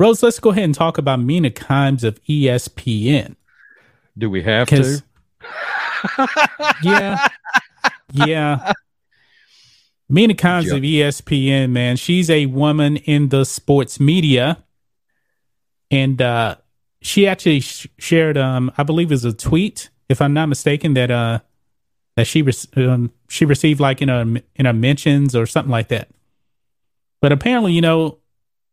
Rose, let's go ahead and talk about Mina Kimes of ESPN. Do we have to? yeah. Yeah. Mina Kimes of ESPN, man, she's a woman in the sports media. And uh, she actually sh- shared, um, I believe it was a tweet, if I'm not mistaken, that uh, that she re- um, she received like in a in a mentions or something like that. But apparently, you know,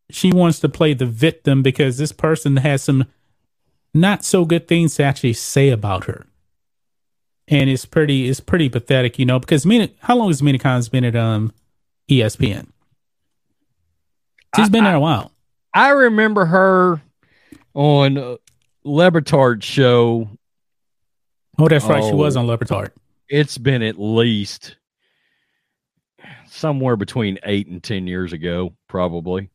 she wants to play the victim because this person has some not so good things to actually say about her. And it's pretty it's pretty pathetic, you know, because Mina how long has Mina Kimes been at um ESPN? She's been there a while. I remember her on uh, Le Batard show. Oh, that's right. She was Oh. on Le Batard. It's been at least somewhere between eight and ten years ago, probably.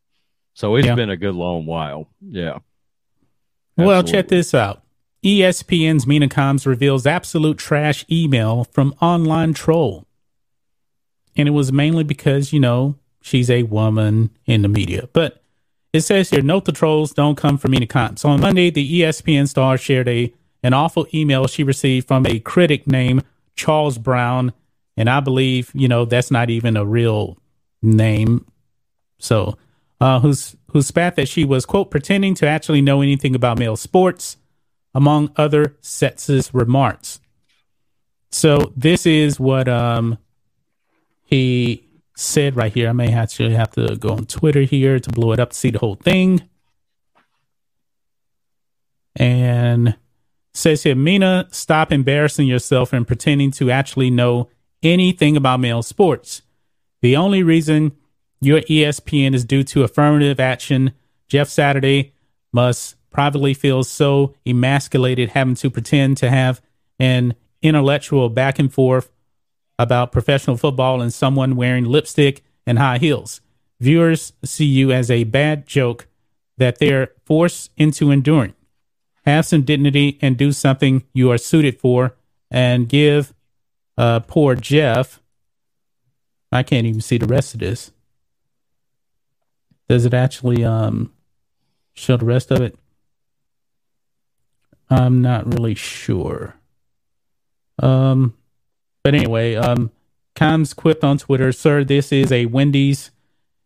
So it's Yeah. been a good long while. Yeah. Well, check this out. ESPN's Mina Kimes reveals absolute trash email from online troll. And it was mainly because, you know, she's a woman in the media. But it says here, note the trolls don't come from Mina Kimes. So on Monday, the ESPN star shared a an awful email she received from a critic named Charles Brown. And I believe, you know, that's not even a real name. So, uh, who's who spat that she was quote pretending to actually know anything about male sports, among other sexist remarks. So this is what um he said right here. I may actually have to go on Twitter here to blow it up to see the whole thing. And says here, Mina, stop embarrassing yourself and pretending to actually know anything about male sports. The only reason your ESPN is due to affirmative action. Jeff Saturday must privately feel so emasculated having to pretend to have an intellectual back and forth about professional football and someone wearing lipstick and high heels. Viewers see you as a bad joke that they're forced into enduring. Have some dignity and do something you are suited for and give uh, poor Jeff. I can't even see the rest of this. Does it actually um show the rest of it? I'm not really sure. Um, but anyway, um, Kimes quipped on Twitter, "Sir, this is a Wendy's."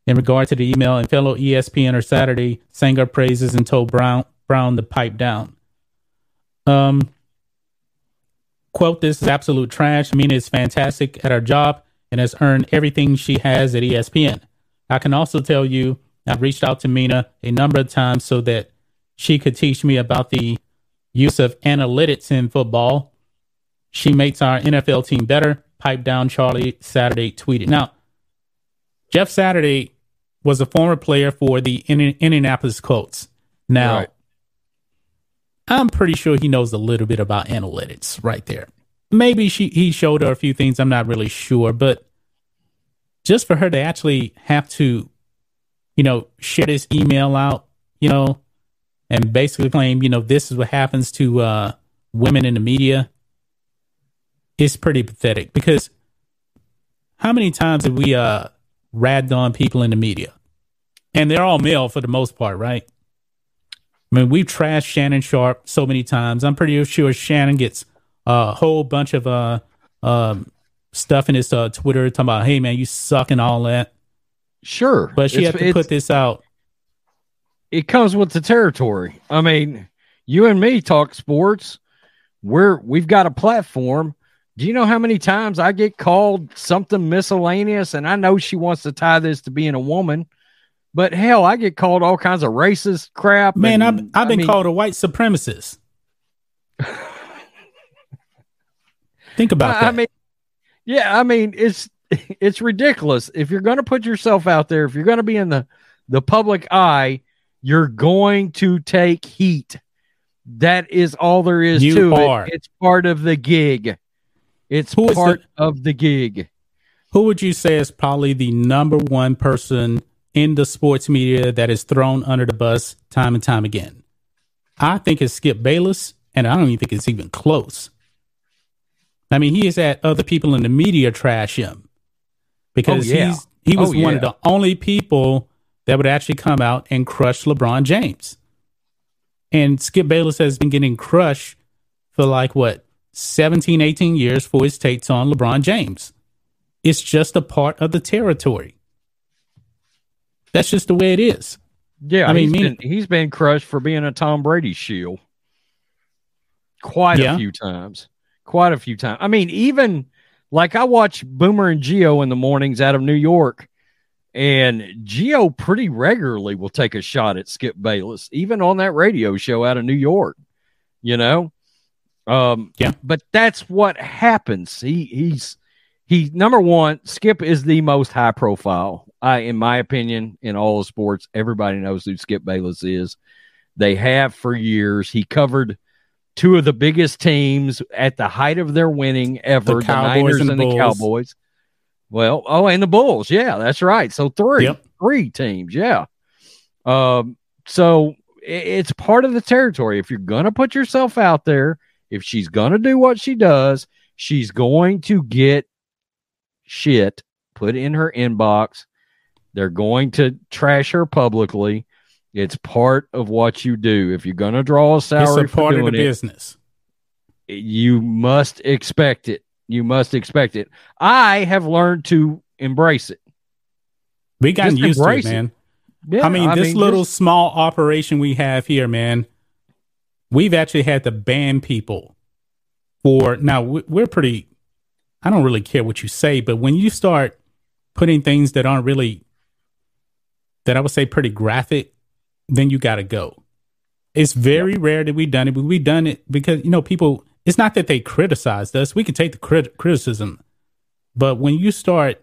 In regard to the email, and fellow E ESPNer Saturday sang our praises and told Brown Brown to pipe down. Um, quote: "This is absolute trash. Mina is fantastic at her job and has earned everything she has at ESPN. I can also tell you, I've reached out to Mina a number of times so that she could teach me about the use of analytics in football. She makes our NFL team better. Pipe down, Charlie. Saturday tweeted. Now, Jeff Saturday was a former player for the Indianapolis Colts. Now, Right. I'm pretty sure he knows a little bit about analytics right there. Maybe she he showed her a few things. I'm not really sure, but just for her to actually have to, you know, share this email out, you know, and basically claim, you know, this is what happens to uh, women in the media, it's pretty pathetic. Because how many times have we uh, ragged on people in the media, and they're all male for the most part, right? I mean, we've trashed Shannon Sharpe so many times. I'm pretty sure Shannon gets a whole bunch of uh um stuff in his uh, Twitter talking about, "Hey man, you suck" and all that. Sure. But she It's- had to put this out. it comes with the territory. I mean, you and me talk sports. We're we've got a platform. Do you know how many times I get called something miscellaneous? And I know she wants to tie this to being a woman, but hell, I get called all kinds of racist crap. Man, and, I've I've I been mean, called a white supremacist. Think about I, that. I mean, yeah, I mean, it's it's ridiculous. If you're going to put yourself out there, if you're going to be in the the public eye, You're going to take heat. That is all there is You to are. it. It's part of the gig. It's Who part the- of the gig. Who would you say is probably the number one person in the sports media that is thrown under the bus time and time again? I think it's Skip Bayless, and I don't even think it's even close. I mean, he has had other people in the media trash him because Oh, yeah. he's he was Oh, one of the only people that would actually come out and crush LeBron James. And Skip Bayless has been getting crushed for like what 17, 18 years for his takes on LeBron James. It's just a part of the territory. That's just the way it is. Yeah, I mean, he's been, he's been crushed for being a Tom Brady shield quite Yeah. a few times. Quite a few times. I mean, even like I watch Boomer and Gio in the mornings out of New York, and Gio pretty regularly will take a shot at Skip Bayless, even on that radio show out of New York. You know, um, Yeah. But that's what happens. He he's he number one. Skip is the most high profile. I, in my opinion, in all of sports, everybody knows who Skip Bayless is. They have for years. He covered two of the biggest teams at the height of their winning ever, the, Cowboys Niners and and, the the Cowboys. Well, oh, and the Bulls. Yeah, that's right. So three, Yep. three teams. Yeah. Um. So it's part of the territory. If you're gonna put yourself out there, if she's gonna do what she does, she's going to get shit put in her inbox. They're going to trash her publicly. It's part of what you do. If you're gonna draw a It's salary a for part of the it, business. you must expect it. You must expect it. I have learned to embrace it. We gotten Just used to it, embrace it. man. Yeah, I mean, this little just- small operation we have here, man, we've actually had to ban people for now. We're pretty, I don't really care what you say, but when you start putting things that aren't really, that I would say pretty graphic, then you got to go. It's very rare that we've done it, but we've done it because, you know, people, it's not that they criticized us. We can take the crit- criticism. But when you start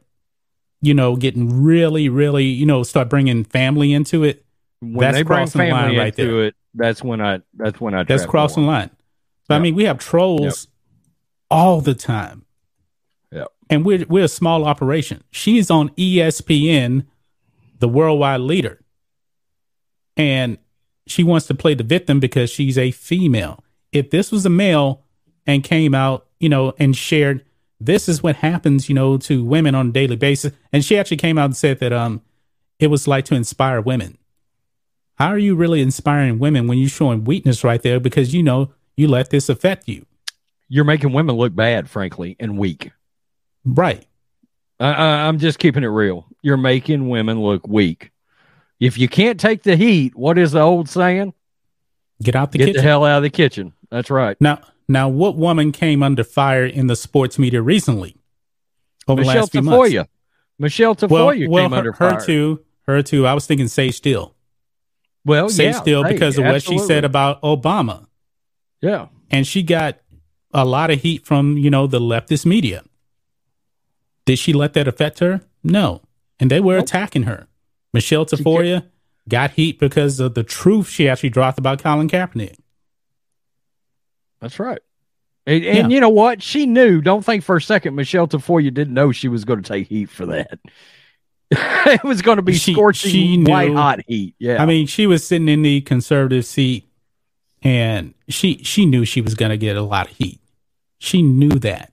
you know, getting really, really, you know, start bringing family into it, when that's they bring crossing the line right into there. it, that's when I that's when I that's crossing the line. So, I mean, we have trolls all the time. Yep. And we're, we're a small operation. She's on ESPN, the worldwide leader. And she wants to play the victim because she's a female. If this was a male and came out, you know, and shared, this is what happens, you know, to women on a daily basis. And she actually came out and said that um it was like to inspire women. How are you really inspiring women when you're showing weakness right there because you know you let this affect you? You're making women look bad, frankly, and weak. Right. I, I, I'm just keeping it real. You're making women look weak. If you can't take the heat, what is the old saying? Get out the kitchen. Get kitchen. the hell out of the kitchen. That's right. Now, now, what woman came under fire in the sports media recently? Over the Michelle last few months? Tafoya. Michelle Tafoya Well, well, came her, under her fire. too. Her too. I was thinking Sage Steele. Well, Sage yeah, Steele hey, because of what she said about Obama, Yeah. and she got a lot of heat from you know the leftist media. Did she let that affect her? No, and they were Nope. attacking her. Michelle Tafoya got heat because of the truth she actually dropped about Colin Kaepernick. That's right. And, and Yeah. you know what? She knew. Don't think for a second Michelle Tafoya didn't know she was going to take heat for that. it was going to be She- scorching she white hot heat. Yeah. I mean, she was sitting in the conservative seat, and she she knew she was going to get a lot of heat. She knew that.